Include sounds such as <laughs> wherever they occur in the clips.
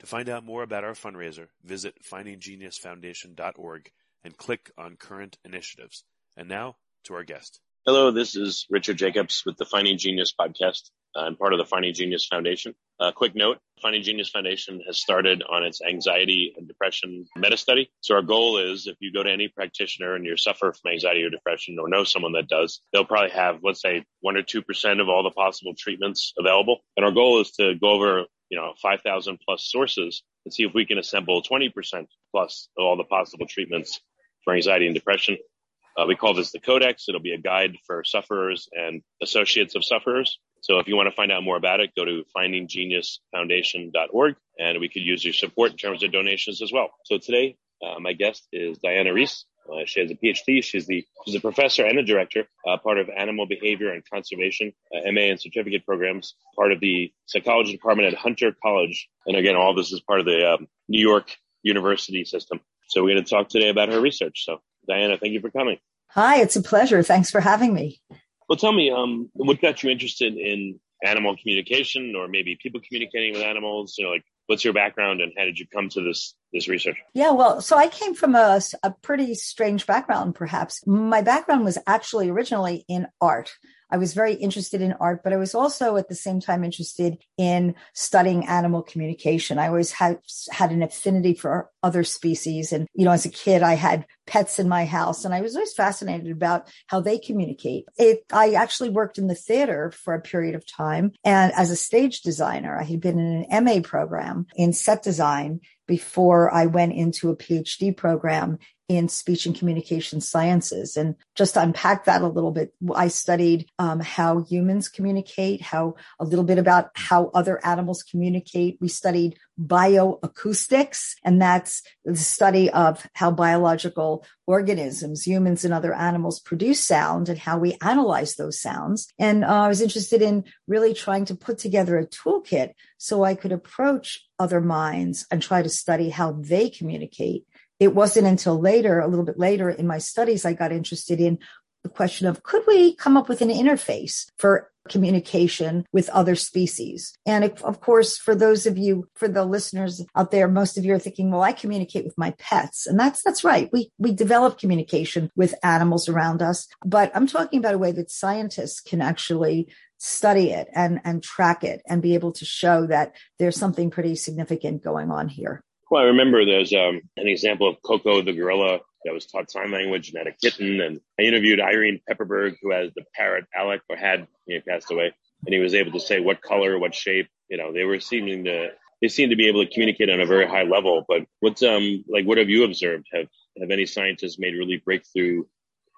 To find out more about our fundraiser, visit findinggeniusfoundation.org and click on current initiatives. And now to our guest. Hello, this is Richard Jacobs with the Finding Genius podcast. I'm part of the Finding Genius Foundation. A quick note, Finding Genius Foundation has started on its anxiety and depression meta study. So our goal is if you go to any practitioner and you suffer from anxiety or depression or know someone that does, they'll probably have, let's say, one or 2% of all the possible treatments available. And our goal is to go over you know, 5,000 plus sources and see if we can assemble 20% plus of all the possible treatments for anxiety and depression. Uh, we call this the Codex. It'll be a guide for sufferers and associates of sufferers. So if you want to find out more about it, go to findinggeniusfoundation.org and we could use your support in terms of donations as well. So today, uh, my guest is Diana Reiss. Uh, she has a PhD. She's the she's a professor and a director, uh, part of animal behavior and conservation, uh, MA and certificate programs, part of the psychology department at Hunter College. And again, all this is part of the um, New York University system. So we're going to talk today about her research. So Diana, thank you for coming. Hi, it's a pleasure. Thanks for having me. Well, tell me, um, what got you interested in animal communication or maybe people communicating with animals? You know, like what's your background and how did you come to this this research? Yeah well so i came from a, a pretty strange background perhaps. My background was actually originally in art I was very interested in art, but I was also at the same time interested in studying animal communication. I always had had an affinity for other species. And, you know, as a kid, I had pets in my house and I was always fascinated about how they communicate. It, I actually worked in the theater for a period of time. And as a stage designer, I had been in an MA program in set design before I went into a PhD program in speech and communication sciences. And just to unpack that a little bit, I studied um, how humans communicate, how a little bit about how other animals communicate. We studied bioacoustics, and that's the study of how biological organisms, humans and other animals produce sound and how we analyze those sounds. And uh, I was interested in really trying to put together a toolkit so I could approach other minds and try to study how they communicate it wasn't until later, a little bit later in my studies, I got interested in the question of could we come up with an interface for communication with other species. And of course, for those of you, for the listeners out there, most of you are thinking, well, I communicate with my pets. And that's, that's right. We, we develop communication with animals around us, but I'm talking about a way that scientists can actually study it and, and track it and be able to show that there's something pretty significant going on here. Well, I remember there's um, an example of Koko the gorilla that was taught sign language and had a kitten. And I interviewed Irene Pepperberg, who has the parrot Alex, or had passed away, and he was able to say what color, what shape. You know, they were seeming to they seem to be able to communicate on a very high level. But what's um like what have you observed? Have have any scientists made really breakthrough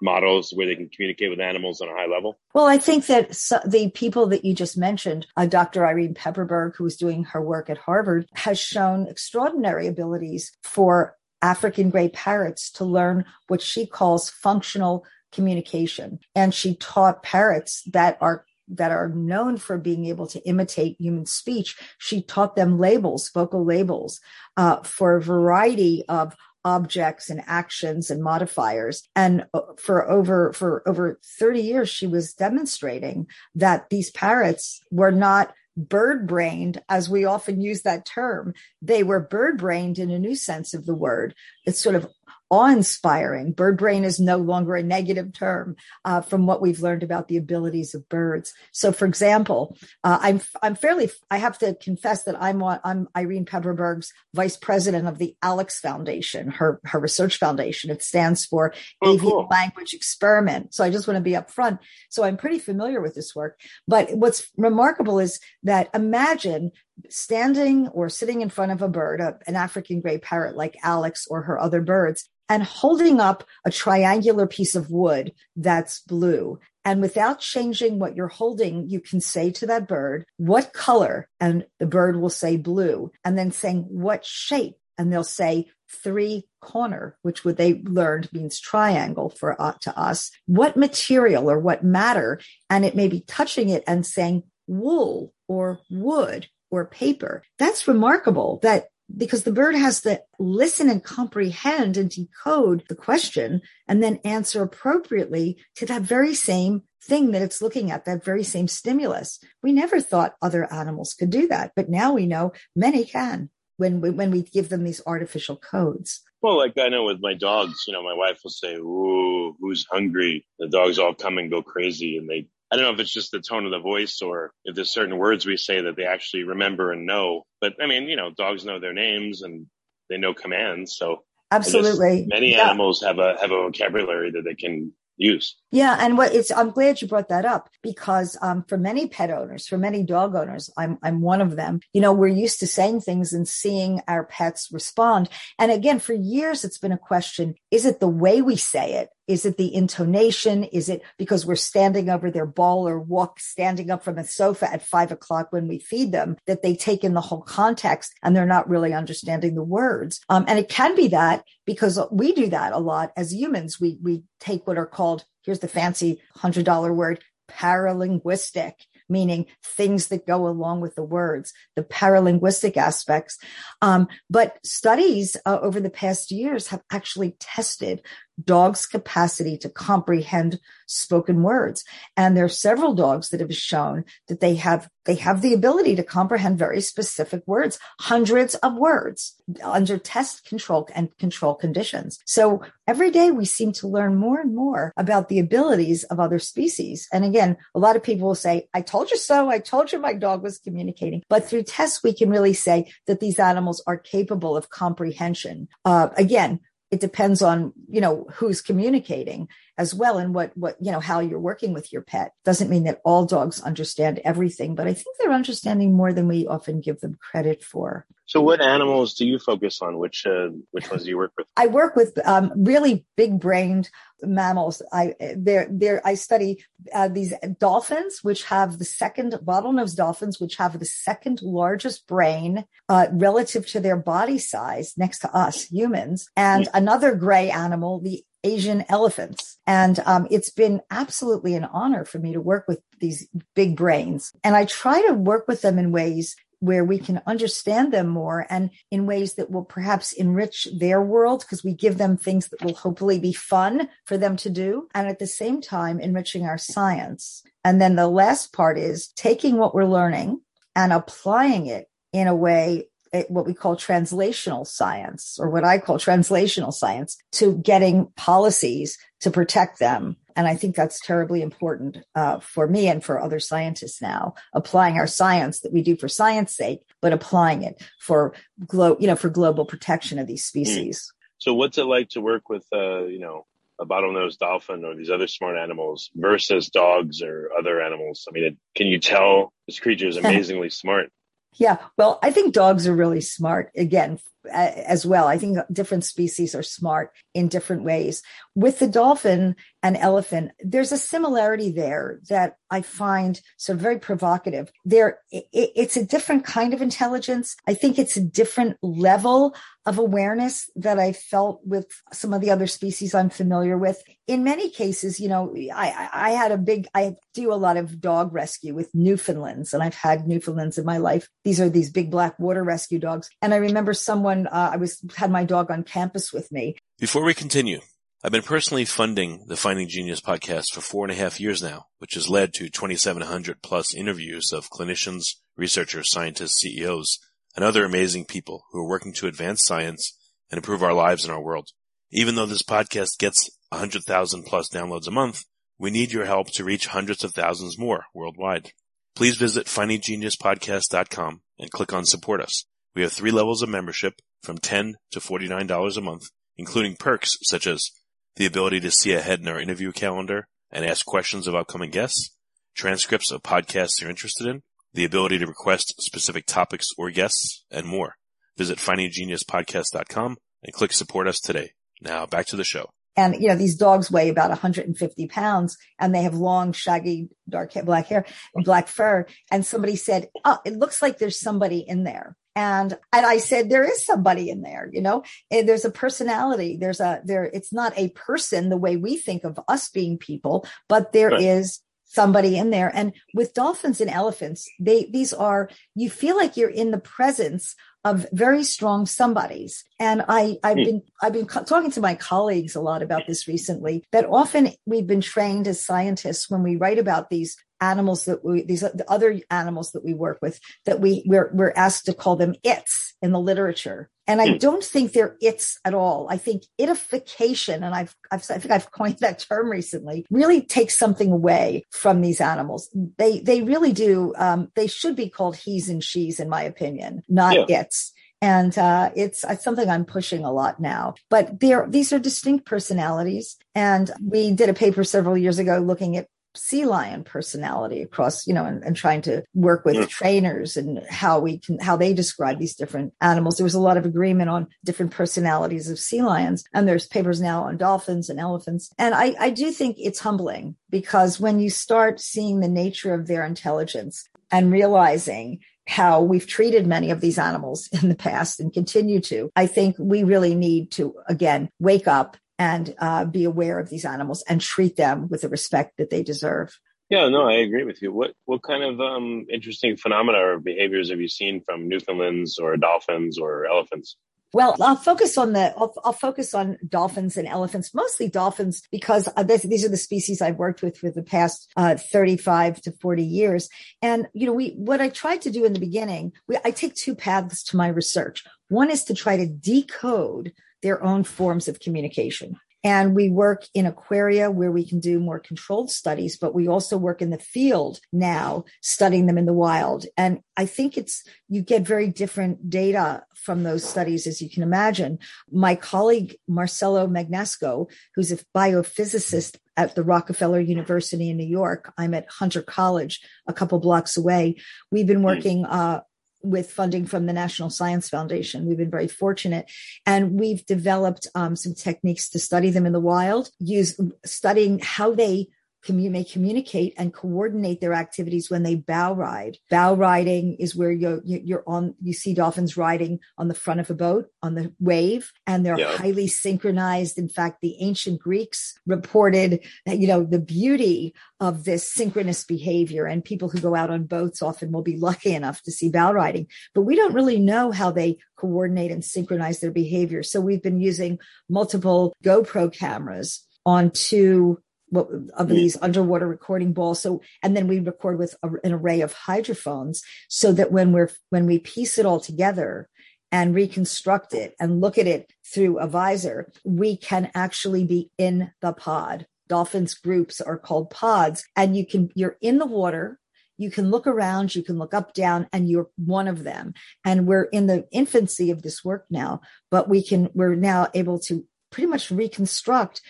models where they can communicate with animals on a high level? Well, I think that so, the people that you just mentioned, uh, Dr. Irene Pepperberg, who was doing her work at Harvard, has shown extraordinary abilities for African gray parrots to learn what she calls functional communication. And she taught parrots that are that are known for being able to imitate human speech. She taught them labels, vocal labels, uh, for a variety of objects and actions and modifiers. And uh, for over, for over 30 years, she was demonstrating that these parrots were not bird brained, as we often use that term. They were bird brained in a new sense of the word. It's sort of awe-inspiring. Bird brain is no longer a negative term uh, from what we've learned about the abilities of birds. So, for example, uh, I'm I'm fairly I have to confess that I'm I'm Irene Pepperberg's vice president of the ALEX Foundation, her her research foundation. It stands for oh, Avian cool. Language Experiment. So I just want to be upfront. So I'm pretty familiar with this work. But what's remarkable is that imagine standing or sitting in front of a bird, a, an African gray parrot like Alex or her other birds, and holding up a triangular piece of wood that's blue. And without changing what you're holding, you can say to that bird, what color? And the bird will say blue. And then saying what shape? And they'll say three corner, which what they learned means triangle for uh, to us. What material or what matter? And it may be touching it and saying wool or wood or paper. That's remarkable that because the bird has to listen and comprehend and decode the question and then answer appropriately to that very same thing that it's looking at, that very same stimulus. We never thought other animals could do that, but now we know many can when we, when we give them these artificial codes. Well, like I know with my dogs, you know, my wife will say, "Ooh, who's hungry?" The dogs all come and go crazy, and they I don't know if it's just the tone of the voice or if there's certain words we say that they actually remember and know. But I mean, you know, dogs know their names and they know commands. So absolutely, many yeah. animals have a have a vocabulary that they can use. Yeah, and what it's I'm glad you brought that up because um, for many pet owners, for many dog owners, I'm I'm one of them. You know, we're used to saying things and seeing our pets respond. And again, for years it's been a question, is it the way we say it? Is it the intonation? Is it because we're standing over their ball or walk standing up from a sofa at five o'clock when we feed them that they take in the whole context and they're not really understanding the words? Um, and it can be that because we do that a lot as humans. We, we take what are called, here's the fancy hundred dollar word, paralinguistic meaning things that go along with the words, the paralinguistic aspects. Um, but studies uh, over the past years have actually tested dogs' capacity to comprehend spoken words. And there are several dogs that have shown that they have, they have the ability to comprehend very specific words, hundreds of words under test control and control conditions. So every day we seem to learn more and more about the abilities of other species. And again, a lot of people will say, I told you so. I told you my dog was communicating. But through tests, we can really say that these animals are capable of comprehension. Uh, again, it depends on you know who's communicating as well. And what what you know how you're working with your pet doesn't mean that all dogs understand everything but i think they're understanding more than we often give them credit for. So what animals do you focus on? Which uh, which ones do you work with? I work with um, really big brained mammals. I there there i study uh, these dolphins which have the second bottlenose dolphins which have the second largest brain uh, relative to their body size next to us humans and another gray animal the Asian elephants. And um, it's been absolutely an honor for me to work with these big brains. And I try to work with them in ways where we can understand them more and in ways that will perhaps enrich their world because we give them things that will hopefully be fun for them to do. And at the same time, enriching our science. And then the last part is taking what we're learning and applying it in a way what we call translational science or what I call translational science to getting policies to protect them. And I think that's terribly important uh, for me and for other scientists now, applying our science that we do for science sake, but applying it for glo- you know, for global protection of these hmm. species. So what's it like to work with, uh, you know, a bottlenose dolphin or these other smart animals versus dogs or other animals? I mean, it, can you tell this creature is <laughs> amazingly smart? Yeah. Well, I think dogs are really smart. Again, as well. I think different species are smart in different ways. With the dolphin and elephant, there's a similarity there that I find sort of very provocative. There, it, it's a different kind of intelligence. I think it's a different level of awareness that I felt with some of the other species I'm familiar with. In many cases, you know, I, I had a big, I do a lot of dog rescue with Newfoundlands, and I've had Newfoundlands in my life. These are these big black water rescue dogs. And I remember someone, uh, I was, had my dog on campus with me. Before we continue, I've been personally funding the Finding Genius podcast for four and a half years now, which has led to 2,700 plus interviews of clinicians, researchers, scientists, CEOs, and other amazing people who are working to advance science and improve our lives and our world. Even though this podcast gets 100,000 plus downloads a month, we need your help to reach hundreds of thousands more worldwide. Please visit findinggeniuspodcast.com and click on support us. We have three levels of membership from 10 to $49 a month, including perks such as the ability to see ahead in our interview calendar and ask questions of upcoming guests, transcripts of podcasts you're interested in, the ability to request specific topics or guests, and more. Visit findinggeniuspodcast.com and click support us today. Now back to the show. And, you know, these dogs weigh about 150 pounds and they have long, shaggy, dark hair, black hair and black fur. And somebody said, Oh, it looks like there's somebody in there. And, and I said, there is somebody in there, you know, and there's a personality. There's a, there, it's not a person the way we think of us being people, but there right. is somebody in there. And with dolphins and elephants, they, these are, you feel like you're in the presence of very strong somebodies. And I, I've hmm. been, I've been talking to my colleagues a lot about this recently that often we've been trained as scientists when we write about these animals that we these the other animals that we work with that we we're we're asked to call them its in the literature and i hmm. don't think they're its at all i think itification and i've, I've i think i've <laughs> coined that term recently really takes something away from these animals they they really do um, they should be called he's and she's in my opinion not yeah. its and uh, it's, it's, something I'm pushing a lot now. But there, these are distinct personalities, and we did a paper several years ago looking at sea lion personality across, you know, and, and trying to work with mm. trainers and how we can, how they describe these different animals. There was a lot of agreement on different personalities of sea lions. And there's papers now on dolphins and elephants. And I, I do think it's humbling because when you start seeing the nature of their intelligence and realizing how we've treated many of these animals <laughs> in the past and continue to, I think we really need to, again, wake up and uh, be aware of these animals and treat them with the respect that they deserve. Yeah, no, I agree with you. What what kind of um, interesting phenomena or behaviors have you seen from Newfoundlands or dolphins or elephants? Well, I'll focus on the I'll, I'll, focus on dolphins and elephants, mostly dolphins, because this, these are the species I've worked with for the past uh, 35 to 40 years. And you know, we what I tried to do in the beginning, we, I take two paths to my research. One is to try to decode their own forms of communication. And we work in aquaria where we can do more controlled studies, but we also work in the field now studying them in the wild. And I think it's, you get very different data from those studies, as you can imagine. My colleague, Marcelo Magnasco, who's a biophysicist at the Rockefeller University in New York. I'm at Hunter College, a couple blocks away. We've been working uh, with funding from the National Science Foundation. We've been very fortunate and we've developed um, some techniques to study them in the wild, use studying how they commun- may communicate and coordinate their activities when they bow ride. Bow riding is where you're, you're on, you see dolphins riding on the front of a boat on the wave and they're yeah. highly synchronized. In fact, the ancient Greeks reported, that, you know, the beauty of this synchronous behavior and people who go out on boats often will be lucky enough to see bow riding, but we don't really know how they coordinate and synchronize their behavior. So we've been using multiple GoPro cameras on two what, of these underwater recording balls. So, and then we record with a, an array of hydrophones so that when we're, when we piece it all together and reconstruct it and look at it through a visor, we can actually be in the pod. Dolphins groups are called pods and you can, you're in the water. You can look around, you can look up, down, and you're one of them. And we're in the infancy of this work now, but we can, we're now able to pretty much reconstruct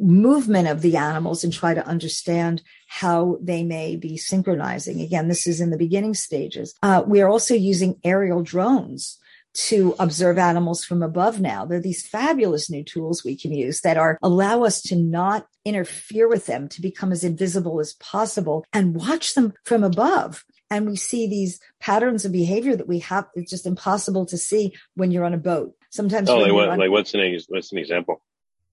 movement of the animals and try to understand how they may be synchronizing. Again, this is in the beginning stages. Uh, we are also using aerial drones to observe animals from above now. There are these fabulous new tools we can use that are allow us to not interfere with them, to become as invisible as possible and watch them from above. And we see these patterns of behavior that we have. It's just impossible to see when you're on a boat. Sometimes, oh, like, what, on- like what's an what's an example?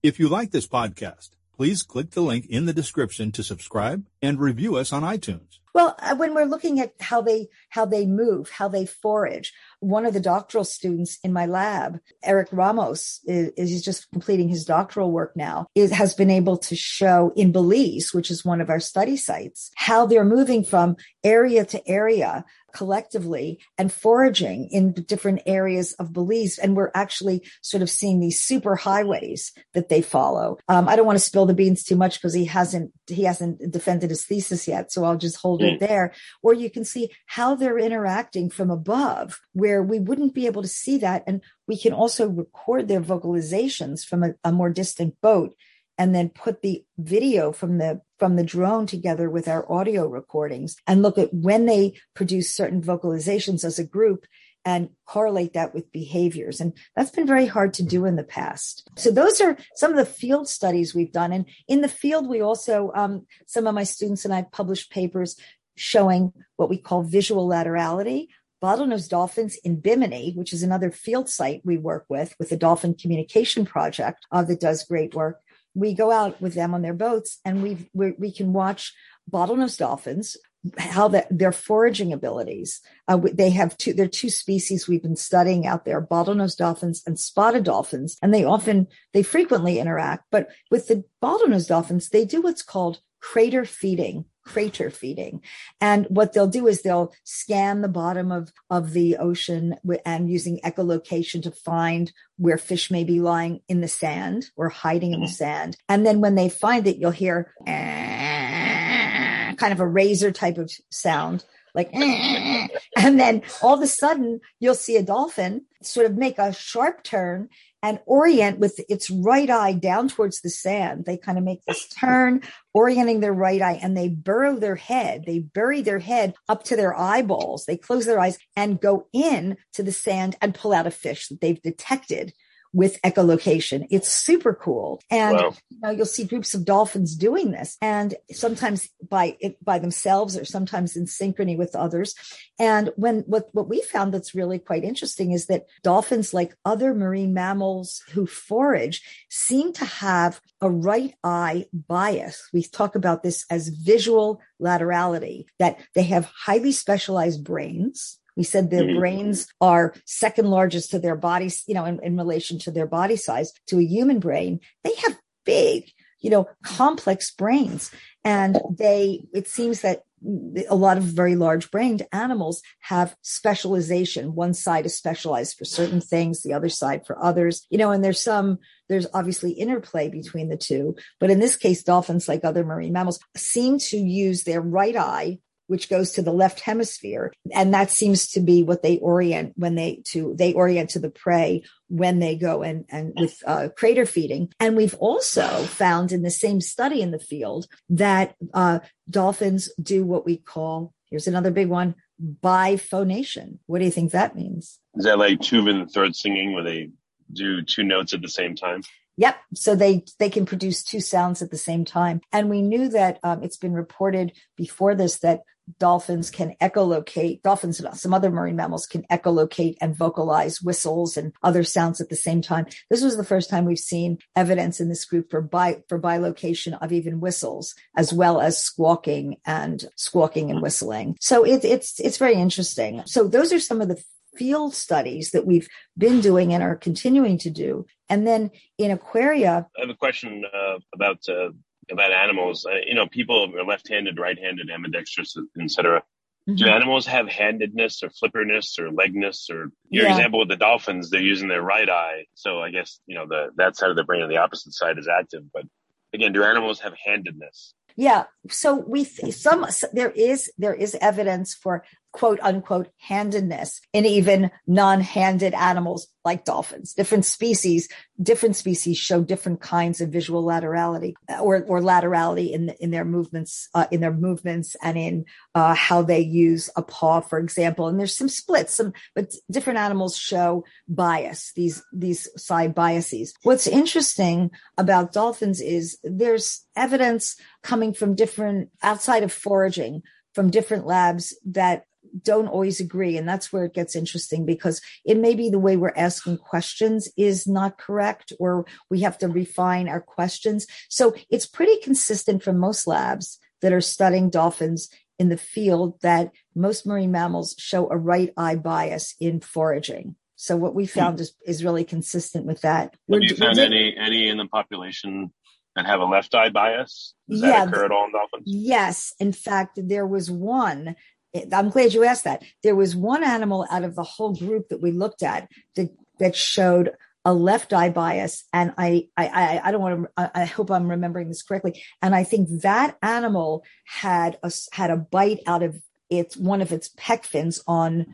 If you like this podcast, please click the link in the description to subscribe and review us on iTunes. Well, uh, when we're looking at how they how they move, how they forage, one of the doctoral students in my lab, Eric Ramos, is, is just completing his doctoral work now. Is has been able to show in Belize, which is one of our study sites, how they're moving from area to area collectively and foraging in different areas of Belize. And we're actually sort of seeing these super highways that they follow. Um, I don't want to spill the beans too much because he hasn't, he hasn't defended his thesis yet. So I'll just hold mm. it there. Or you can see how they're interacting from above where we wouldn't be able to see that. And we can also record their vocalizations from a, a more distant boat and then put the video from the from the drone together with our audio recordings and look at when they produce certain vocalizations as a group and correlate that with behaviors. And that's been very hard to do in the past. So those are some of the field studies we've done. And in the field, we also, um, some of my students and I published papers showing what we call visual laterality. Bottlenose dolphins in Bimini, which is another field site we work with, with the Dolphin Communication Project uh, that does great work. We go out with them on their boats and we we can watch bottlenose dolphins how the, their foraging abilities uh, they have two they're two species we've been studying out there bottlenose dolphins and spotted dolphins and they often they frequently interact but with the bottlenose dolphins they do what's called crater feeding crater feeding. And what they'll do is they'll scan the bottom of, of the ocean and using echolocation to find where fish may be lying in the sand or hiding in the mm-hmm. sand. And then when they find it, you'll hear <laughs> kind of a razor type of sound like, <laughs> and then all of a sudden you'll see a dolphin sort of make a sharp turn and orient with its right eye down towards the sand. They kind of make this turn, orienting their right eye, and they burrow their head. They bury their head up to their eyeballs. They close their eyes and go in to the sand and pull out a fish that they've detected with echolocation. It's super cool. And wow. you know, you'll see groups of dolphins doing this and sometimes by by themselves or sometimes in synchrony with others. And when what what we found that's really quite interesting is that dolphins like other marine mammals who forage seem to have a right eye bias. We talk about this as visual laterality that they have highly specialized brains we said their mm-hmm. brains are second largest to their bodies, you know, in, in relation to their body size to a human brain. They have big, you know, complex brains. And they, it seems that a lot of very large brained animals have specialization. One side is specialized for certain things, the other side for others, you know, and there's some, there's obviously interplay between the two. But in this case, dolphins, like other marine mammals, seem to use their right eye which goes to the left hemisphere. And that seems to be what they orient when they to, they orient to the prey when they go and, and with uh, crater feeding. And we've also found in the same study in the field that uh, dolphins do what we call, here's another big one, biphonation. What do you think that means? Is that like Tuvan throat singing where they do two notes at the same time? Yep. So they they can produce two sounds at the same time, and we knew that um, it's been reported before this that dolphins can echolocate, dolphins and some other marine mammals can echolocate and vocalize whistles and other sounds at the same time. This was the first time we've seen evidence in this group for bi, for bilocation of even whistles, as well as squawking and squawking and whistling. So it, it's, it's very interesting. So those are some of the field studies that we've been doing and are continuing to do. And then in aquaria. I have a question uh, about uh, about animals. Uh, you know, people are left-handed, right-handed, ambidextrous, etc. Mm-hmm. Do animals have handedness or flipperness or legness or your yeah. example with the dolphins? They're using their right eye, so I guess you know the that side of the brain on the opposite side is active. But again, do animals have handedness? Yeah. So we some there is there is evidence for quote unquote handedness in even non-handed animals like dolphins. Different species, different species show different kinds of visual laterality or, or laterality in, in their movements, uh, in their movements and in uh, how they use a paw, for example. And there's some splits, some, but different animals show bias, these, these side biases. What's interesting about dolphins is there's evidence coming from different outside of foraging from different labs that don't always agree. And that's where it gets interesting because it may be the way we're asking questions is not correct, or we have to refine our questions. So it's pretty consistent from most labs that are studying dolphins in the field that most marine mammals show a right eye bias in foraging. So what we found is, is really consistent with that. Have you found any any in the population that have a left eye bias? Does yeah, that occur at all in dolphins? Yes. In fact, there was one I'm glad you asked that. There was one animal out of the whole group that we looked at that, that showed a left eye bias. And I, I, I don't want to, I hope I'm remembering this correctly. And I think that animal had a, had a bite out of its, one of its pec fins on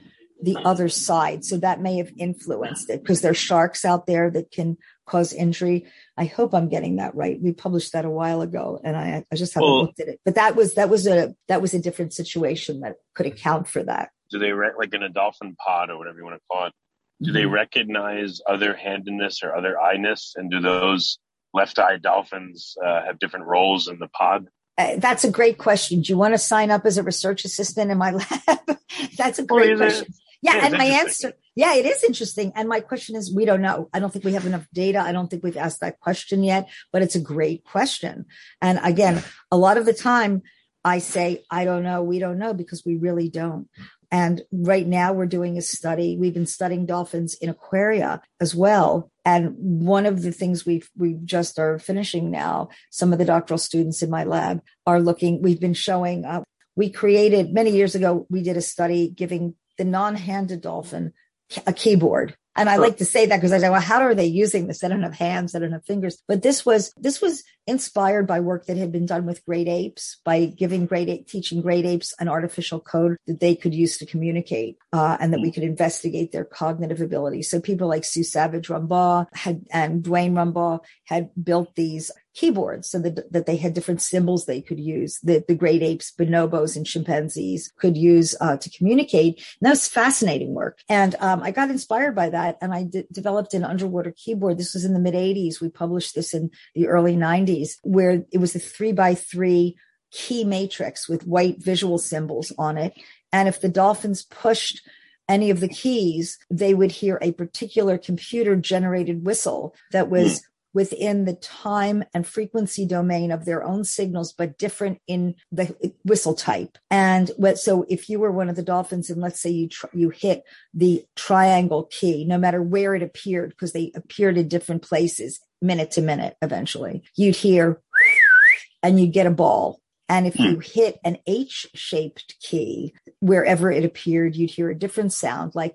the other side. So that may have influenced it because there's sharks out there that can cause injury. I hope I'm getting that right. We published that a while ago and I, I just haven't well, looked at it, but that was, that was a, that was a different situation that could account for that. Do they, re- like in a dolphin pod or whatever you want to call it, do mm-hmm. they recognize other handedness or other eyeness? And do those left eye dolphins uh, have different roles in the pod? Uh, that's a great question. Do you want to sign up as a research assistant in my <laughs> lab? that's a great question. Yeah, and my answer, yeah, it is interesting. And my question is, we don't know. I don't think we have enough data. I don't think we've asked that question yet, but it's a great question. And again, a lot of the time I say, I don't know, we don't know because we really don't. And right now we're doing a study. We've been studying dolphins in aquaria as well. And one of the things we've, we just are finishing now, some of the doctoral students in my lab are looking, we've been showing, uh, we created many years ago, we did a study giving the non-handed dolphin a keyboard. And I like to say that because I say, well, how are they using this? They don't have hands, they don't have fingers. But this was this was inspired by work that had been done with great apes by giving great ape, teaching great apes an artificial code that they could use to communicate uh, and that we could investigate their cognitive ability. So people like Sue Savage Rumbaugh had and Duane Rumbaugh had built these keyboards so that, that they had different symbols they could use that the great apes, bonobos and chimpanzees could use uh, to communicate. And that was fascinating work. And um, I got inspired by that and I d- developed an underwater keyboard. This was in the mid 80s. We published this in the early 90s where it was a three by three key matrix with white visual symbols on it. And if the dolphins pushed any of the keys, they would hear a particular computer generated whistle that was mm within the time and frequency domain of their own signals, but different in the whistle type. And what, so if you were one of the dolphins and let's say you, tr- you hit the triangle key, no matter where it appeared, because they appeared in different places minute to minute eventually, you'd hear and you'd get a ball. And if hmm. you hit an H shaped key, wherever it appeared, you'd hear a different sound like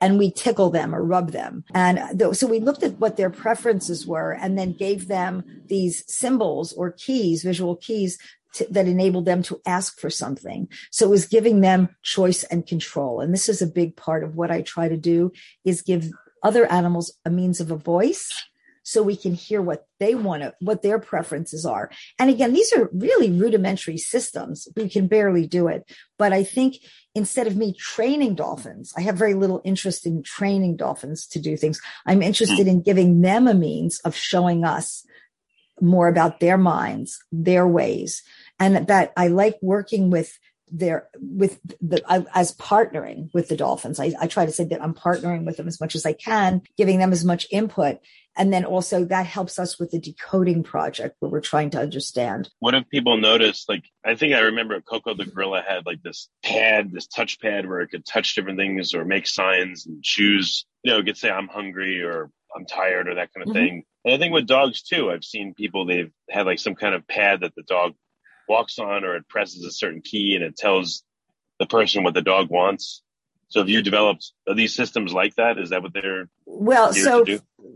and we tickle them or rub them. And uh, th- so we looked at what their preferences were and then gave them these symbols or keys, visual keys to, that enabled them to ask for something. So it was giving them choice and control. And this is a big part of what I try to do is give other animals a means of a voice so we can hear what they want to, what their preferences are. And again, these are really rudimentary systems. We can barely do it. But I think instead of me training dolphins, I have very little interest in training dolphins to do things. I'm interested in giving them a means of showing us more about their minds, their ways, and that I like working with their with the as partnering with the dolphins. I, I try to say that I'm partnering with them as much as I can, giving them as much input and then also that helps us with the decoding project where we're trying to understand. What if people notice, like, I think I remember Koko the gorilla had like this pad, this touch pad where it could touch different things or make signs and choose, you know, it could say I'm hungry or I'm tired or that kind of mm-hmm. thing. And I think with dogs too, I've seen people, they've had like some kind of pad that the dog walks on or it presses a certain key and it tells the person what the dog wants. So have you developed these systems like that? Is that what they're well? So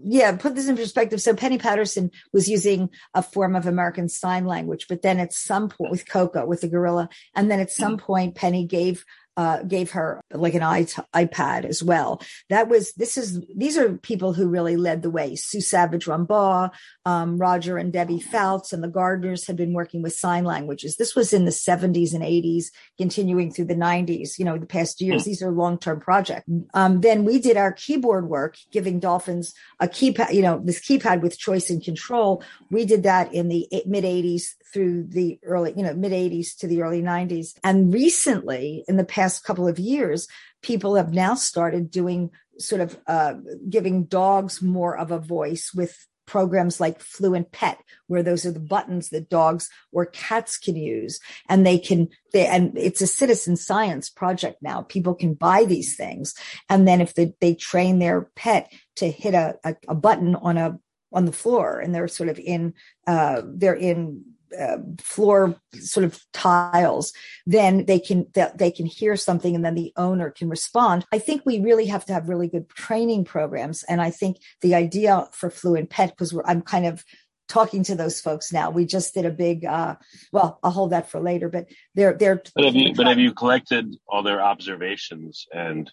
yeah, put this in perspective. So Penny Patterson was using a form of American Sign Language, but then at some point with Koko, with the gorilla, and then at some mm-hmm. point Penny gave uh, gave her like an iPad as well. That was this is these are people who really led the way. Sue Savage Rumbaugh, um, Roger and Debbie Fouts, and the Gardners had been working with sign languages. This was in the 70s and 80s, continuing through the 90s. You know, the past years. These are long term projects. Um, then we did our keyboard work, giving dolphins a keypad. You know, this keypad with choice and control. We did that in the mid 80s through the early, you know, mid 80s to the early 90s. And recently, in the past couple of years, people have now started doing sort of uh, giving dogs more of a voice with programs like Fluent Pet, where those are the buttons that dogs or cats can use. And they can, they, and it's a citizen science project now. People can buy these things. And then if they, they train their pet to hit a, a, a button on a, on the floor and they're sort of in, uh, they're in uh, floor sort of tiles, then they can they can hear something and then the owner can respond. I think we really have to have really good training programs, and I think the idea for Fluent Pet because I'm kind of talking to those folks now. We just did a big, uh, well, I'll hold that for later, but they're, they're, but have you, but have you collected all their observations? And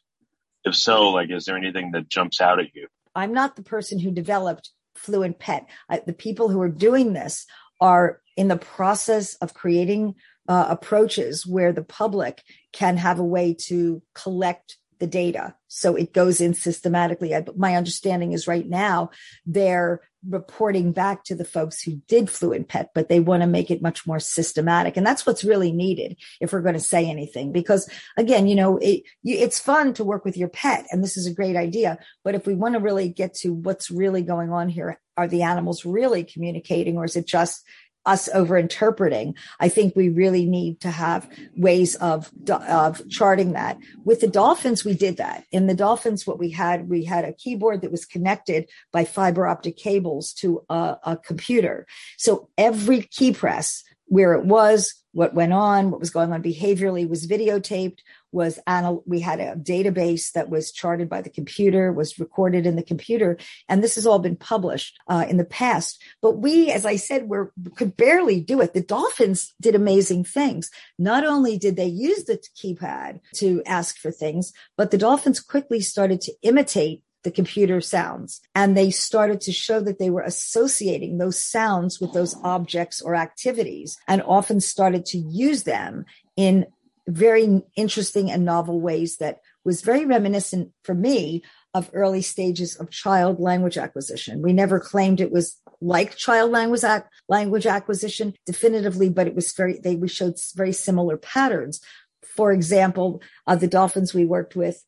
if so, like, is there anything that jumps out at you? I'm not the person who developed Fluent Pet. I, the people who are doing this are in the process of creating uh, approaches where the public can have a way to collect the data. So it goes in systematically. I, my understanding is right now they're reporting back to the folks who did Fluent Pet, but they want to make it much more systematic. And that's what's really needed if we're going to say anything. Because again, you know, it, you, it's fun to work with your pet and this is a great idea. But if we want to really get to what's really going on here, are the animals really communicating or is it just us over interpreting. I think we really need to have ways of, of charting that. With the dolphins, we did that. In the dolphins, what we had, we had a keyboard that was connected by fiber optic cables to a, a computer. So every key press where it was, what went on, what was going on behaviorally was videotaped was anal- we had a database that was charted by the computer, was recorded in the computer, and this has all been published uh, in the past. But we, as I said, were could barely do it. The Dolphins did amazing things. Not only did they use the keypad to ask for things, but the Dolphins quickly started to imitate the computer sounds. And they started to show that they were associating those sounds with those objects or activities and often started to use them in very interesting and novel ways that was very reminiscent for me of early stages of child language acquisition. We never claimed it was like child language ac- language acquisition definitively, but it was very they we showed very similar patterns. For example, uh, the dolphins we worked with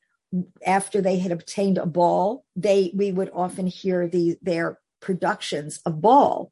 after they had obtained a ball, they we would often hear the their productions of ball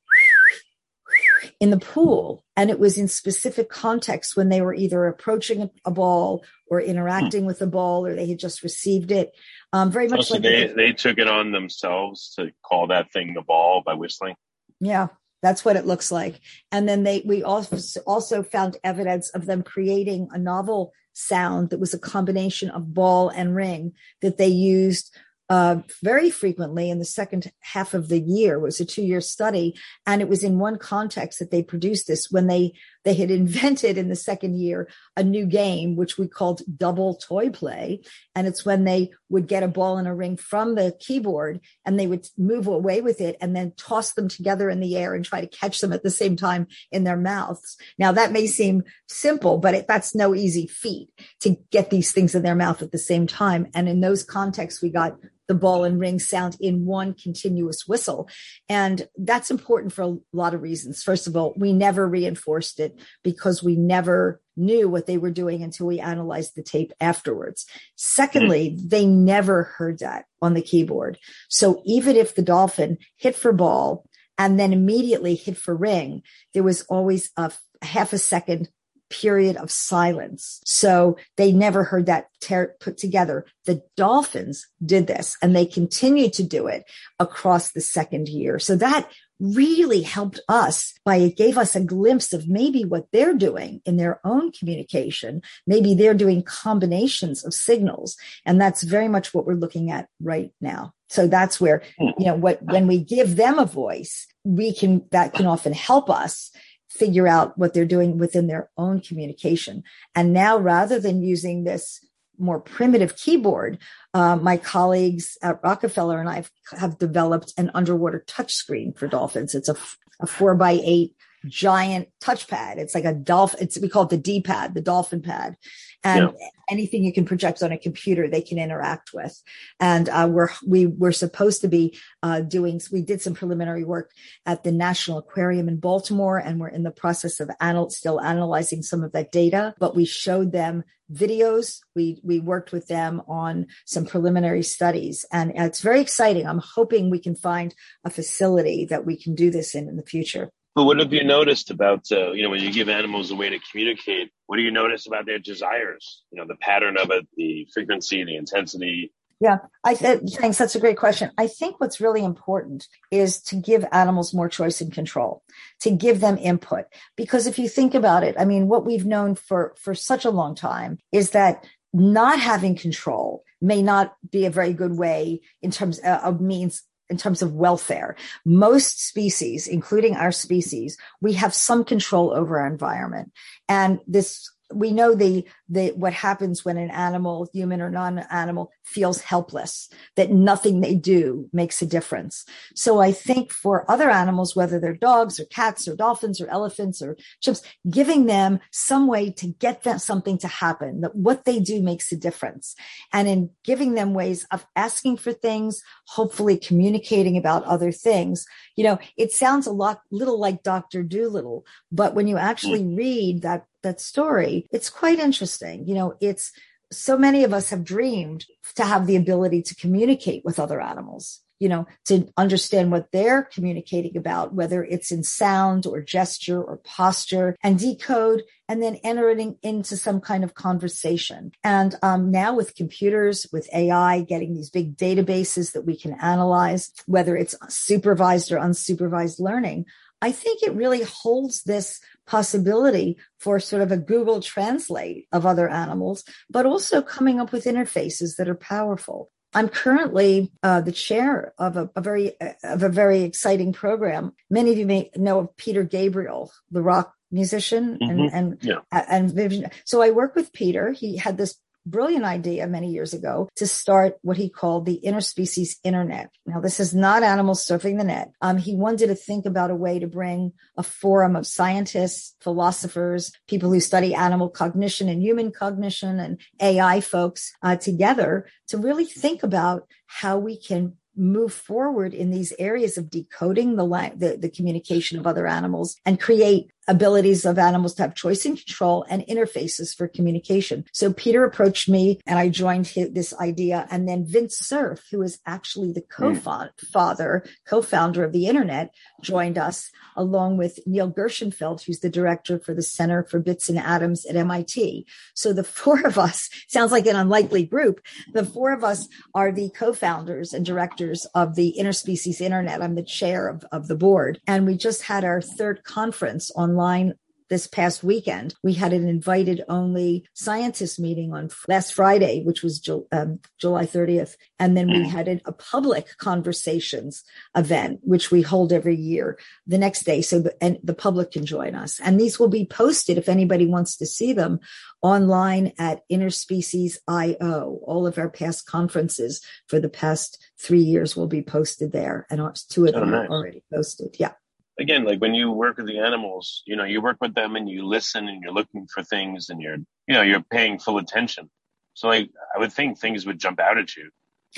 in the pool. And it was in specific contexts when they were either approaching a, ball or interacting hmm. with the ball or they had just received it. Um, very much like they, they took it on themselves to call that thing the ball by whistling. Yeah. That's what it looks like. And then they, we also, also found evidence of them creating a novel sound that was a combination of ball and ring that they used uh, very frequently in the second half of the year. It was a two year study. And it was in one context that they produced this when they, they had <laughs> invented in the second year a new game, which we called double toy play. And it's when they would get a ball and a ring from the keyboard and they would move away with it and then toss them together in the air and try to catch them at the same time in their mouths. Now that may seem simple, but it, that's no easy feat to get these things in their mouth at the same time. And in those contexts, we got the ball and ring sound in one continuous whistle. And that's important for a lot of reasons. First of all, we never reinforced it because we never knew what they were doing until we analyzed the tape afterwards. Secondly, mm-hmm. they never heard that on the keyboard. So even if the dolphin hit for ball and then immediately hit for ring, there was always a half a second period of silence. So they never heard that ter- put together. The Dolphins did this and they continued to do it across the second year. So that really helped us by it gave us a glimpse of maybe what they're doing in their own communication. Maybe they're doing combinations of signals. And that's very much what we're looking at right now. So that's where, hmm. you know, what, when we give them a voice, we can, that can often help us figure out what they're doing within their own communication. And now rather than using this more primitive keyboard, uh, my colleagues at Rockefeller and I have developed an underwater touchscreen for dolphins. It's a, a four by eight giant touchpad. It's like a dolphin. It's, we call it the D pad, the dolphin pad. And yeah. Anything you can project on a computer, they can interact with. And uh, we're we were supposed to be uh, doing. We did some preliminary work at the National Aquarium in Baltimore, and we're in the process of anal- still analyzing some of that data. But we showed them videos. We we worked with them on some preliminary studies, and it's very exciting. I'm hoping we can find a facility that we can do this in in the future. But what have you noticed about, uh, you know, when you give animals a way to communicate, what do you notice about their desires? You know, the pattern of it, the frequency, the intensity. Yeah, I th- thanks. That's a great question. I think what's really important is to give animals more choice and control, to give them input. Because if you think about it, I mean, what we've known for for such a long time is that not having control may not be a very good way in terms uh, of means in terms of welfare. Most species, including our species, we have some control over our environment. And this we know the the what happens when an animal human or non-animal feels helpless that nothing they do makes a difference so i think for other animals whether they're dogs or cats or dolphins or elephants or chimps giving them some way to get them something to happen that what they do makes a difference and in giving them ways of asking for things hopefully communicating about other things you know it sounds a lot little like dr Dolittle, but when you actually mm. read that that story, it's quite interesting. You know, it's so many of us have dreamed to have the ability to communicate with other animals you know, to understand what they're communicating about, whether it's in sound or gesture or posture and decode and then entering into some kind of conversation. And um, now with computers, with AI, getting these big databases that we can analyze, whether it's supervised or unsupervised learning, I think it really holds this possibility for sort of a Google translate of other animals, but also coming up with interfaces that are powerful. I'm currently uh, the chair of a, a, very of a very exciting program. Many of you may know of Peter Gabriel, the rock musician, mm-hmm. and and yeah. and so I work with Peter. He had this brilliant idea many years ago to start what he called the interspecies internet. Now, this is not animals surfing the net. Um, he wanted to think about a way to bring a forum of scientists, philosophers, people who study animal cognition and human cognition and AI folks uh, together to really think about how we can move forward in these areas of decoding the, the, the communication of other animals and create abilities of animals to have choice and control and interfaces for communication. So Peter approached me and I joined his, this idea. And then Vint Cerf, who is actually the hmm. co-father, co-founder of the internet, joined us along with Neil Gershenfeld, who's the director for the Center for Bits and Atoms at MIT. So the <laughs> four of us sounds like an unlikely group. The four of us are the co-founders and directors of the interspecies internet. I'm the chair of, of the board. And we just had our third conference on online this past weekend. We had an invited only scientist meeting on last Friday, which was um, July 30th. And then we mm. had a public conversations event, which we hold every year the next day. So the, and the public can join us. And these will be posted if anybody wants to see them online at Interspecies IO. All of our past conferences for the past three years will be posted there. And two of them oh, nice. are already posted. Yeah again, like when you work with the animals, you know, you work with them and you listen and you're looking for things and you're, you know, you're paying full attention. So like, I would think things would jump out at you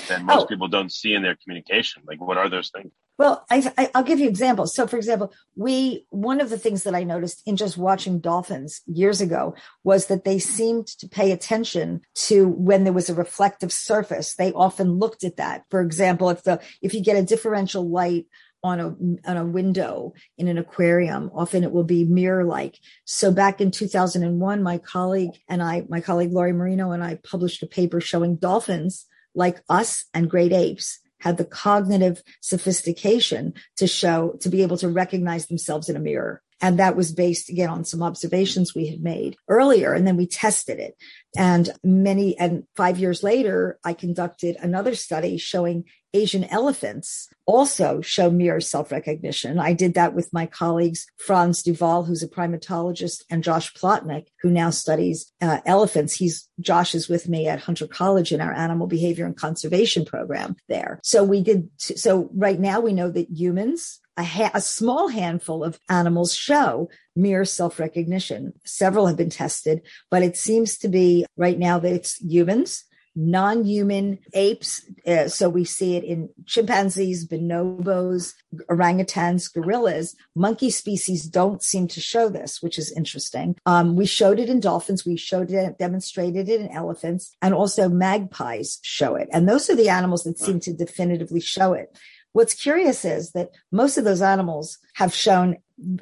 that most oh. people don't see in their communication. Like, what are those things? Well, I, will give you examples. So, for example, we one of the things that I noticed in just watching dolphins years ago was that they seemed to pay attention to when there was a reflective surface. They often looked at that. For example, if the if you get a differential light on a on a window in an aquarium. Often it will be mirror like so back in 2001 my colleague and i my colleague lori marino and i published a paper showing dolphins like us and great apes had the cognitive sophistication to show to be able to recognize themselves in a mirror and that was based again on some observations we had made earlier. And then we tested it. And many, and five years later, I conducted another study showing Asian elephants also show mirror self recognition. I did that with my colleagues, Frans de Waal, who's a primatologist, and Josh Plotnik, who now studies uh, elephants. He's Josh is with me at Hunter College in our animal behavior and conservation program there. So we did, so right now we know that humans a, ha- a, small handful of animals show mirror self recognition. Several have been tested, but it seems to be right now that it's humans, non human apes. Uh, so we see it in chimpanzees, bonobos, orangutans, gorillas. Monkey species don't seem to show this, which is interesting. Um, we showed it in dolphins. We showed it, demonstrated it in elephants, and also magpies show it. And those are the animals that seem to definitively show it. What's curious is that most of those animals have shown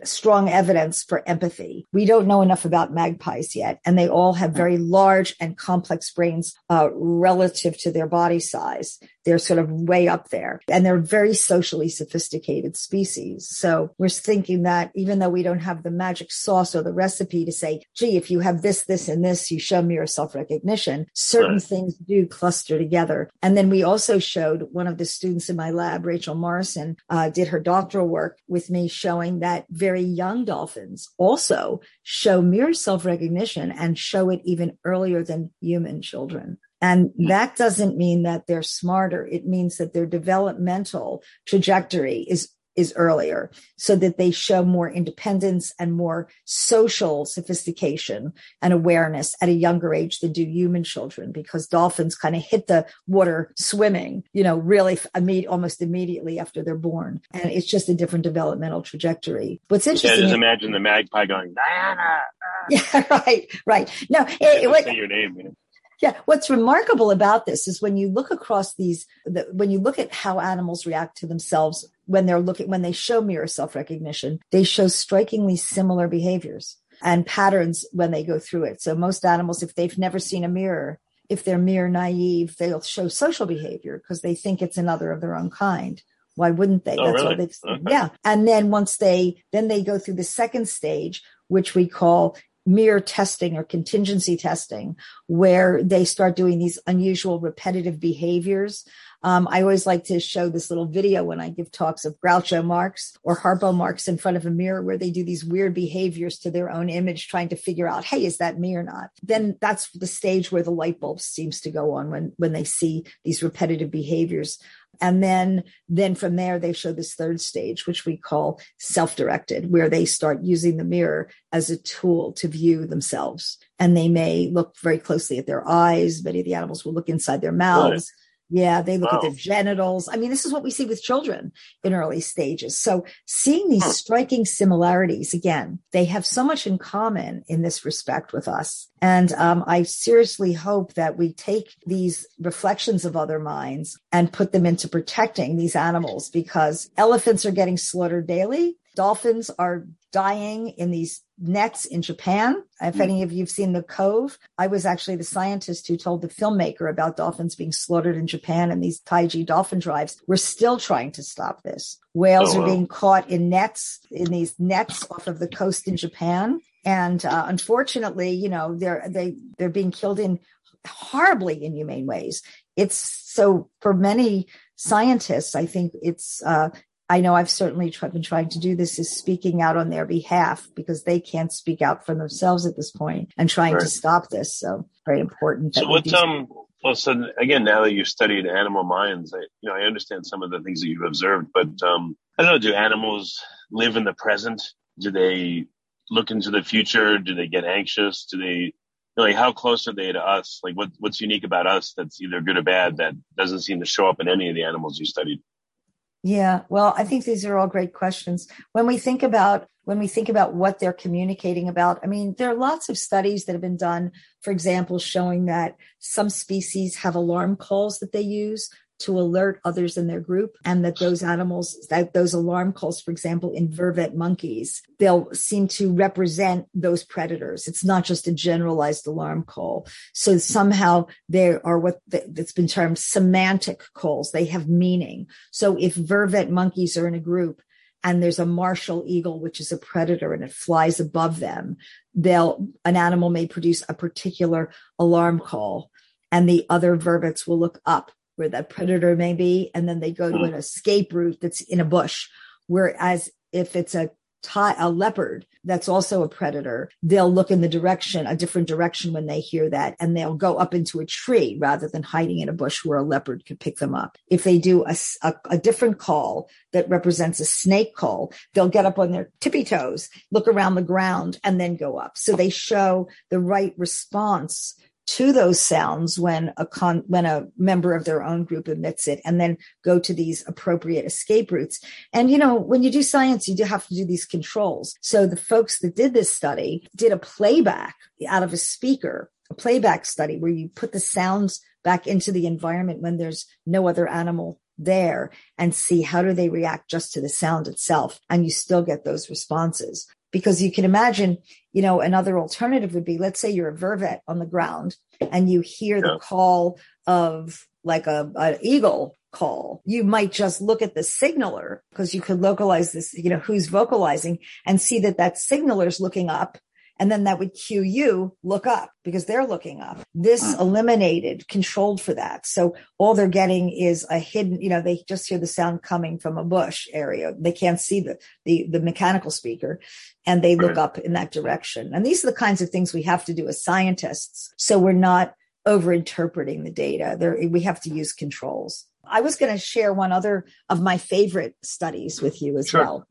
strong evidence for empathy. We don't know enough about magpies yet, and they all have very large and complex brains uh, relative to their body size. They're sort of way up there, and they're very socially sophisticated species. So we're thinking that even though we don't have the magic sauce or the recipe to say, gee, if you have this, this, and this, you show mirror self recognition, certain right. things do cluster together. And then we also showed one of the students in my lab, Rachel Morrison, uh, did her doctoral work with me showing that very young dolphins also show mirror self recognition and show it even earlier than human children. And hmm. that doesn't mean that they're smarter. It means that their developmental trajectory is is earlier so that they show more independence and more social sophistication and awareness at a younger age than do human children because dolphins kind of hit the water swimming, you know, really imme- almost immediately after they're born. And it's just a different developmental trajectory. What's interesting. Yeah, just imagine the magpie going, Diana. Yeah, <laughs> right, right. No, it, it, say your name. Man. Yeah, what's remarkable about this is when you look across these, the, when you look at how animals react to themselves when they're looking, when they show mirror self recognition, they show strikingly similar behaviors and patterns when they go through it. So most animals, if they've never seen a mirror, if they're mirror naive, they'll show social behavior because they think it's another of their own kind. Why wouldn't they? Oh, That's really? what they've seen. Yeah. And then once they, then they go through the second stage, which we call mirror testing or contingency testing, where they start doing these unusual repetitive behaviors. Um, I always like to show this little video when I give talks of Groucho Marx or Harpo Marx in front of a mirror where they do these weird behaviors to their own image, trying to figure out, hey, is that me or not? Then that's the stage where the light bulb seems to go on when, when they see these repetitive behaviors. And then, then from there, they show this third stage, which we call self-directed, where they start using the mirror as a tool to view themselves. And they may look very closely at their eyes. Many of the animals will look inside their mouths. Right yeah, they look wow. at their genitals. I mean, this is what we see with children in early stages. So seeing these striking similarities again, they have so much in common in this respect with us. And um, I seriously hope that we take these reflections of other minds and put them into protecting these animals because elephants are getting slaughtered daily. Dolphins are dying in these nets in Japan. If hmm. any of you've seen The Cove, I was actually the scientist who told the filmmaker about dolphins being slaughtered in Japan and these Taiji dolphin drives. We're still trying to stop this. Whales oh, wow. are being caught in nets, in these nets off of the coast in Japan. And uh, unfortunately, you know, they're, they, they're being killed in horribly inhumane ways. It's so for many scientists, I think it's uh, I know I've certainly been trying to do this is speaking out on their behalf because they can't speak out for themselves at this point and trying right. to stop this. So very important. So what's, um, well, so again, now that you've studied animal minds, I, you know, I understand some of the things that you've observed, but, um, I don't know, do animals live in the present? Do they look into the future? Do they get anxious? Do they, like how close are they to us? Like what, what's unique about us that's either good or bad that doesn't seem to show up in any of the animals you studied? Yeah, well, I think these are all great questions. When we think about when we think about what they're communicating about, I mean, there are lots of studies that have been done, for example, showing that some species have alarm calls that they use to alert others in their group and that those animals that those alarm calls for example in vervet monkeys they'll seem to represent those predators. It's not just a generalized alarm call. So somehow there are what that's been termed semantic calls. They have meaning. So if vervet monkeys are in a group and there's a martial eagle, which is a predator and it flies above them, they'll, an animal may produce a particular alarm call and the other vervets will look up where that predator may be. And then they go to uh-huh. an escape route that's in a bush. Whereas if it's a a leopard that's also a predator, they'll look in the direction, a different direction when they hear that, and they'll go up into a tree rather than hiding in a bush where a leopard could pick them up. If they do a, a, a different call that represents a snake call, they'll get up on their tippy toes, look around the ground, and then go up. So they show the right response to those sounds when a con when a member of their own group emits it and then go to these appropriate escape routes. And you know when you do science you do have to do these controls. So the folks that did this study did a playback out of a speaker a playback study where you put the sounds back into the environment when there's no other animal there and see how do they react just to the sound itself. And you still get those responses because you can imagine, you know, another alternative would be, let's say you're a vervet on the ground and you hear the call of like a, an eagle call. You might just look at the signaler because you could localize this, you know, who's vocalizing and see that that signaler is looking up and then that would cue you look up because they're looking up. This hmm. eliminated, controlled for that. So all they're getting is a hidden, you know, they just hear the sound coming from a bush area. They can't see the, the, the mechanical speaker and they look up in that direction. And these are the kinds of things we have to do as scientists. So we're not over interpreting the data. There, we have to use controls. I was going to share one other of my favorite studies with you as sure. well.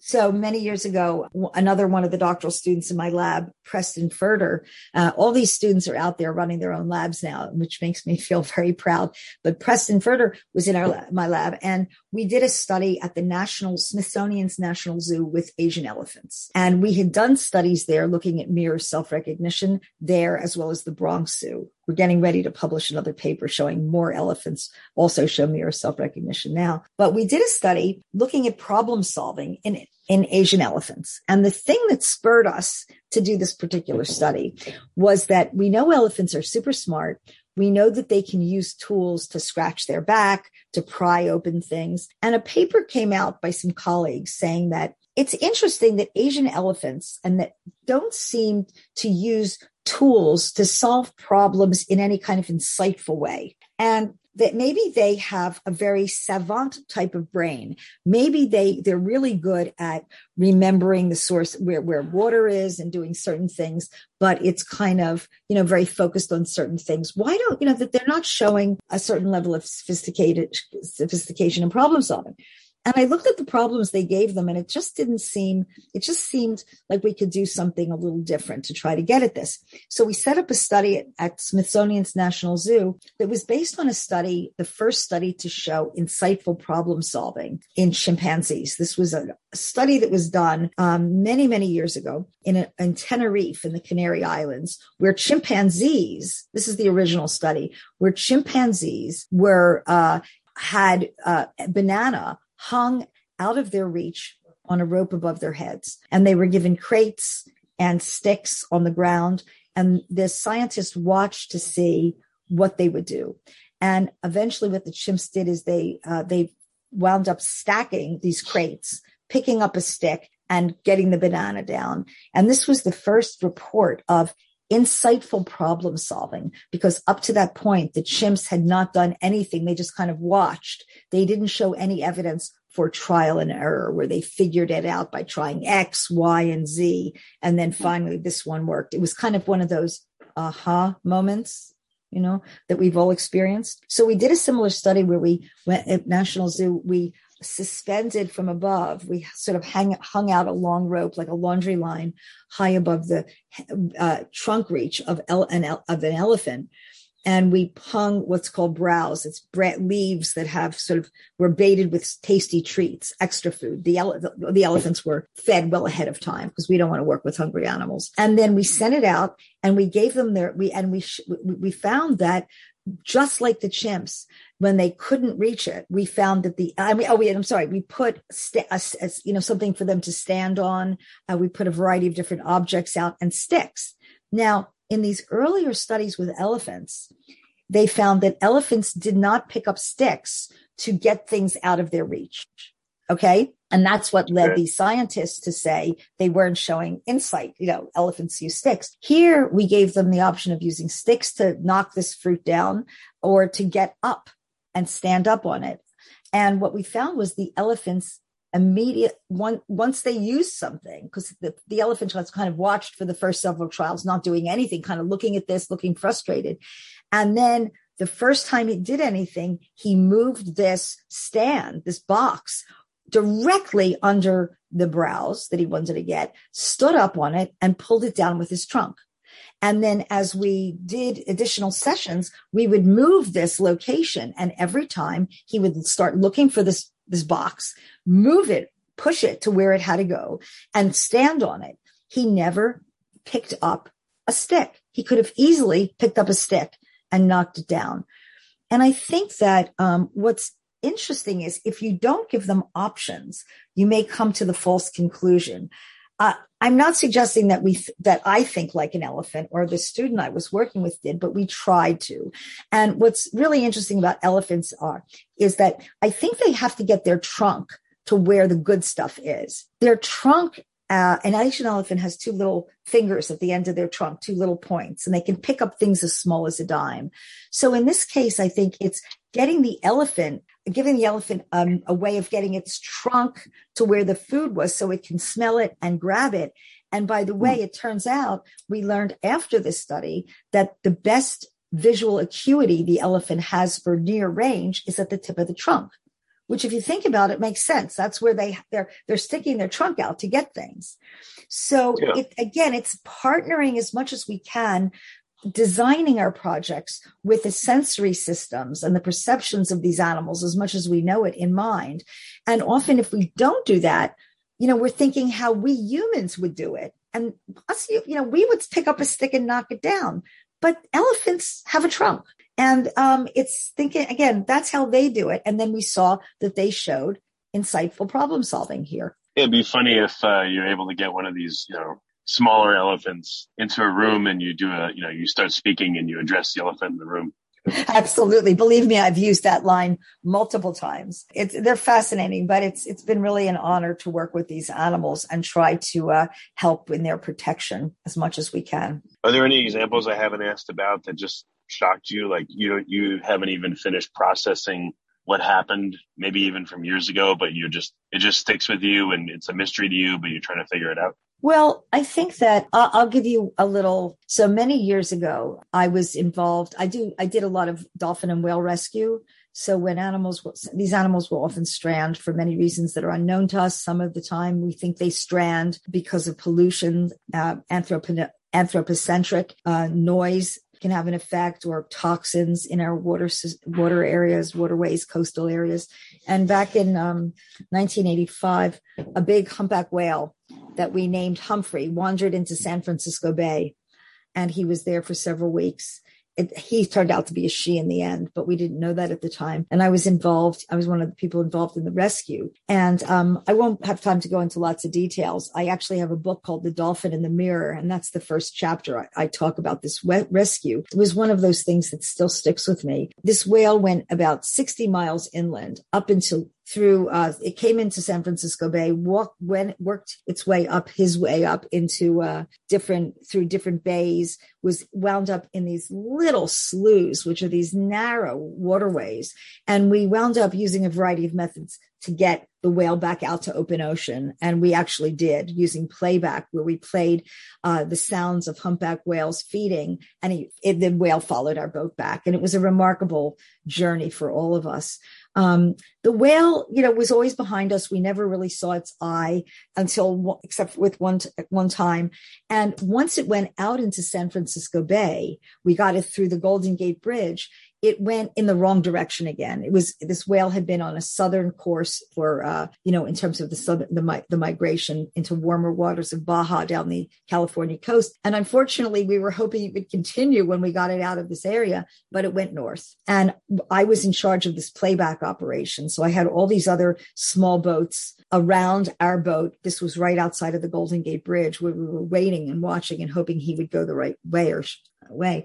So many years ago, another one of the doctoral students in my lab, Preston Foerder, uh, all these students are out there running their own labs now, which makes me <laughs> feel very proud. But Preston Foerder was in our my lab, and we did a study at the National Smithsonian's National Zoo with Asian elephants, and we had done studies there looking at mirror self recognition there as well as the Bronx Zoo. We're getting ready to publish another paper showing more elephants also show mirror self-recognition now. But we did a study looking at problem solving in, in Asian elephants. And the thing that spurred us to do this particular study was that we know elephants are super smart. We know that they can use tools to scratch their back, to pry open things. And a paper came out by some colleagues saying that it's interesting that Asian elephants and that don't seem to use tools to solve problems in any kind of insightful way. And that maybe they have a very savant type of brain. Maybe they, they're really good at remembering the source where, where water is and doing certain things, but it's kind of, you know, very focused on certain things. Why don't, you know, that they're not showing a certain level of sophisticated sophistication and problem solving. And I looked at the problems they gave them and it just didn't seem, it just seemed like we could do something a little different to try to get at this. So we set up a study at, at Smithsonian's National Zoo that was based on a study, the first study to show insightful problem solving in chimpanzees. This was a, study that was done um, many, many years ago in, a, in Tenerife in the Canary Islands, where chimpanzees, this is the original study, where chimpanzees were, uh, had uh, banana hung out of their reach on a rope above their heads. And they were given crates and sticks on the ground. And the scientists watched to see what they would do. And eventually what the chimps did is they, uh, they wound up stacking these crates, picking up a stick and getting the banana down. And this was the first report of insightful problem solving because up to that point, the chimps had not done anything. They just kind of watched. They didn't show any evidence for trial and error where they figured it out by trying X, Y, and Z. And then finally this one worked. It was kind of one of those aha moments you know, that we've all experienced. So we did a similar study where we went at National Zoo, we suspended from above. We sort of hang, hung out a long rope, like a laundry line, high above the uh, trunk reach of, an, of an elephant. And we hung what's called browse. It's leaves that have sort of were baited with tasty treats, extra food. The, ele- the elephants were fed well ahead of time because we don't want to work with hungry animals. And then we sent it out and we gave them their, we, and we, sh- we found that just like the chimps, when they couldn't reach it, we found that the, I mean, oh, we, I'm sorry, we put, st- a, you know, something for them to stand on. Uh, we put a variety of different objects out and sticks. Now, in these earlier studies with elephants, they found that elephants did not pick up sticks to get things out of their reach. Okay. And that's what led these scientists to say they weren't showing insight. You know, elephants use sticks. Here we gave them the option of using sticks to knock this fruit down or to get up and stand up on it. And what we found was the elephants immediate one once they used something because the, the elephant was kind of watched for the first several trials not doing anything kind of looking at this looking frustrated and then the first time he did anything he moved this stand this box directly under the browse that he wanted to get stood up on it and pulled it down with his trunk and then as we did additional sessions, we would move this location. And every time he would start looking for this this box, move it, push it to where it had to go and stand on it. He never picked up a stick. He could have easily picked up a stick and knocked it down. And I think that um, what's interesting is if you don't give them options, you may come to the false conclusion. Uh, I'm not suggesting that we th- that I think like an elephant or the student I was working with did, but we tried to. And what's really interesting about elephants are is that I think they have to get their trunk to where the good stuff is. Their trunk uh, an Asian elephant has two little fingers at the end of their trunk, two little points, and they can pick up things as small as a dime. So in this case, I think it's getting the elephant, giving the elephant um, a way of getting its trunk to where the food was so it can smell it and grab it. And by the way, it turns out we learned after this study that the best visual acuity the elephant has for near range is at the tip of the trunk which if you think about it makes sense. That's where they they're they're sticking their trunk out to get things. So yeah. it, again it's partnering as much as we can designing our projects with the sensory systems and the perceptions of these animals as much as we know it in mind. And often if we don't do that you know we're thinking how we humans would do it. And us you know we would pick up a stick and knock it down. But elephants have a trunk and um, it's thinking again, that's how they do it. And then we saw that they showed insightful problem solving here. It'd be funny if uh, you're able to get one of these, you know, smaller elephants into a room and you do a, you know, you start speaking and you address the elephant in the room. Absolutely. Believe me, I've used that line multiple times. It's, they're fascinating, but it's, it's been really an honor to work with these animals and try to uh, help in their protection as much as we can. Are there any examples I haven't asked about that just shocked you? Like you you haven't even finished processing what happened, maybe even from years ago, but you just it just sticks with you and it's a mystery to you, but you're trying to figure it out. Well, I think that I'll give you a little. So many years ago, I was involved. I do. I did a lot of dolphin and whale rescue. So when animals, these animals will often strand for many reasons that are unknown to us. Some of the time, we think they strand because of pollution, uh, anthropocentric uh, noise can have an effect or toxins in our water water areas, waterways, coastal areas. And back in um, 1985, a big humpback whale that we named Humphrey wandered into San Francisco Bay, and he was there for several weeks it, he turned out to be a she in the end, but we didn't know that at the time. And I was involved. I was one of the people involved in the rescue. And um, I won't have time to go into lots of details. I actually have a book called The Dolphin in the Mirror, and that's the first chapter. I, I talk about this rescue. It was one of those things that still sticks with me. This whale went about 60 miles inland up into through uh, it came into San Francisco Bay, walked when worked its way up his way up into uh, different through different bays, was wound up in these little sloughs, which are these narrow waterways, and we wound up using a variety of methods to get the whale back out to open ocean. And we actually did using playback where we played uh, the sounds of humpback whales feeding and he, it, the whale followed our boat back. And it was a remarkable journey for all of us. Um, the whale, you know, was always behind us. We never really saw its eye until, except with one, one time. And once it went out into San Francisco Bay, we got it through the Golden Gate Bridge it went in the wrong direction again. It was this whale had been on a southern course for, uh, you know, in terms of the southern the, the migration into warmer waters of Baja down the California coast. And unfortunately, we were hoping it would continue when we got it out of this area, but it went north. And I was in charge of this playback operation, so I had all these other small boats around our boat. This was right outside of the Golden Gate Bridge where we were waiting and watching and hoping he would go the right way or way.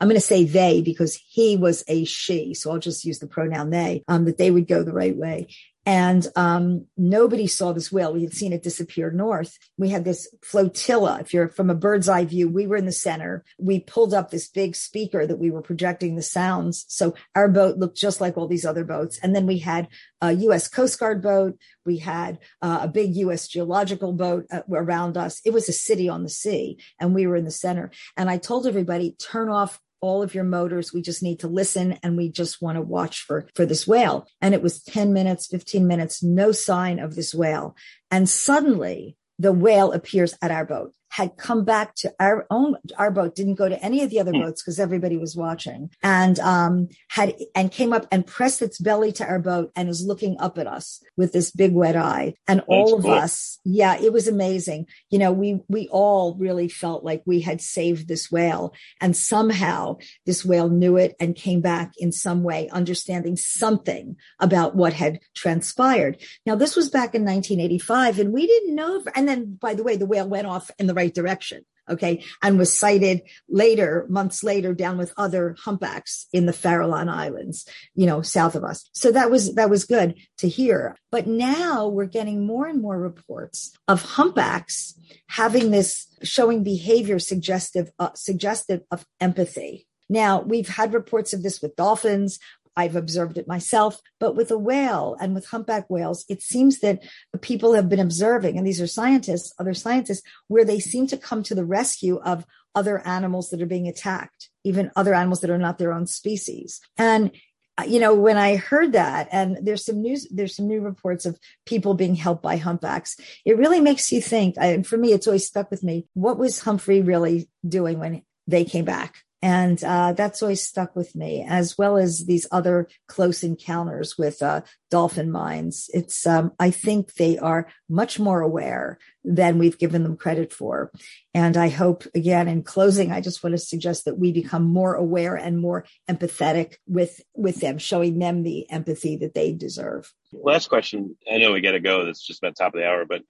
I'm going to say they because he was a she. So I'll just use the pronoun they, um, that they would go the right way. And um, nobody saw this whale. We had seen it disappear north. We had this flotilla. If you're from a bird's eye view, we were in the center. We pulled up this big speaker that we were projecting the sounds. So our boat looked just like all these other boats. And then we had a U.S. Coast Guard boat. We had uh, a big U.S. geological boat uh, around us. It was a city on the sea, and we were in the center. And I told everybody, turn off all of your motors. We just need to listen and we just want to watch for, for this whale. And it was 10 minutes, 15 minutes, no sign of this whale. And suddenly the whale appears at our boat had come back to our own our boat didn't go to any of the other mm. boats because everybody was watching and um had and came up and pressed its belly to our boat and is looking up at us with this big wet eye and That's all of cool. us yeah it was amazing you know we we all really felt like we had saved this whale and somehow this whale knew it and came back in some way understanding something about what had transpired now this was back in 1985 and we didn't know and then by the way the whale went off in the right direction. Okay. And was sighted later, months later, down with other humpbacks in the Farallon Islands, you know, south of us. So that was, that was good to hear. But now we're getting more and more reports of humpbacks having this showing behavior suggestive, uh, suggestive of empathy. Now, we've had reports of this with dolphins. I've observed it myself, but with a whale and with humpback whales, it seems that people have been observing, and these are scientists, other scientists, where they seem to come to the rescue of other animals that are being attacked, even other animals that are not their own species. And uh, you know when i heard that and there's some news there's some new reports of people being helped by humpbacks it really makes you think and for me it's always stuck with me what was humphrey really doing when they came back and uh, that's always stuck with me, as well as these other close encounters with uh, dolphin minds. It's, um, I think they are much more aware than we've given them credit for. And I hope, again, in closing, I just want to suggest that we become more aware and more empathetic with with them, showing them the empathy that they deserve. Last question. I know we got to go. That's just about top of the hour, but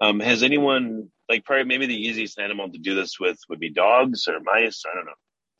um, has anyone like probably maybe the easiest animal to do this with would be dogs or mice? I don't know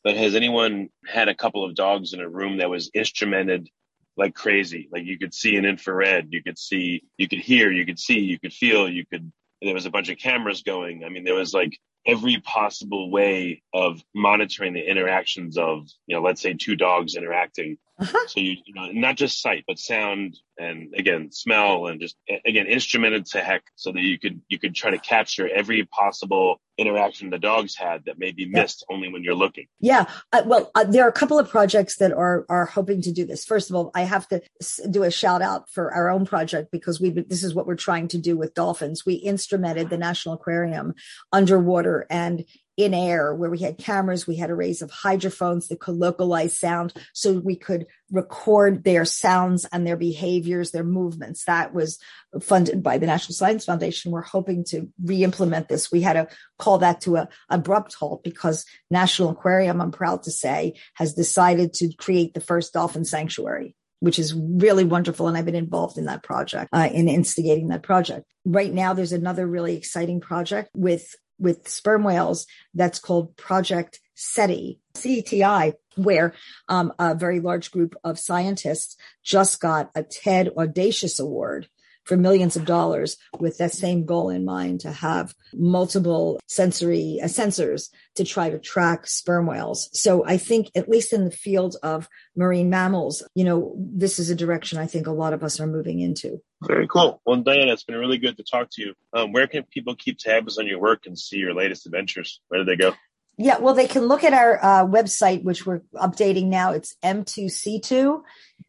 but has anyone had a couple of dogs in a room that was instrumented like crazy? Like you could see an infrared, you could see, you could hear, you could see, you could feel, you could, there was a bunch of cameras going. I mean, there was like every possible way of monitoring the interactions of, you know, let's say two dogs interacting. Uh-huh. So you, you know, not just sight, but sound and again, smell and just again, instrumented to heck so that you could, you could try to capture every possible interaction the dogs had that may be missed yeah. only when you're looking. Yeah. Uh, well, uh, there are a couple of projects that are, are hoping to do this. First of all, I have to do a shout out for our own project because we, this is what we're trying to do with dolphins. We instrumented the National Aquarium underwater and in air where we had cameras, we had arrays of hydrophones that could localize sound so we could record their sounds and their behaviors, their movements. That was funded by the National Science Foundation. We're hoping to re-implement this. We had to call that to a abrupt halt because National Aquarium, I'm proud to say, has decided to create the first dolphin sanctuary which is really wonderful. And I've been involved in that project, uh, in instigating that project. Right now, there's another really exciting project with with sperm whales that's called Project SETI, CETI, where um, a very large group of scientists just got a TED Audacious Award for millions of dollars with that same goal in mind to have multiple sensory uh, sensors to try to track sperm whales. So I think at least in the field of marine mammals, you know, this is a direction I think a lot of us are moving into. Very cool. Well, Diana, it's been really good to talk to you. Um, where can people keep tabs on your work and see your latest adventures? Where do they go? Yeah, well, they can look at our uh, website, which we're updating now. It's M2C2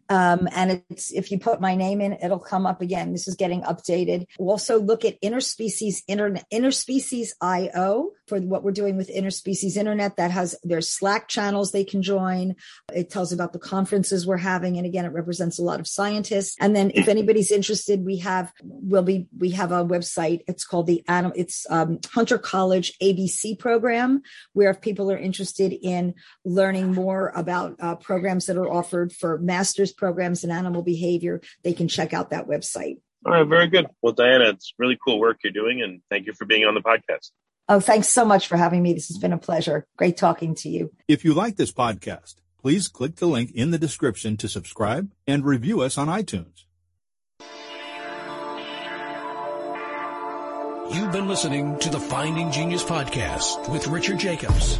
um, and it's if you put my name in, it'll come up again. This is getting updated. Also look at interspecies internet, interspecies IO for what we're doing with interspecies internet. That has there's Slack channels they can join. It tells about the conferences we're having, and again, it represents a lot of scientists. And then if anybody's interested, we have will be we have a website. It's called the animal. It's um, Hunter College ABC program, where if people are interested in learning more about uh, programs that are offered for master's programs and animal behavior, they can check out that website. All right, very good. Well, Diana, it's really cool work you're doing, and thank you for being on the podcast. Oh, thanks so much for having me. This has been a pleasure. Great talking to you. If you like this podcast, please click the link in the description to subscribe and review us on iTunes. You've been listening to the Finding Genius podcast with Richard Jacobs.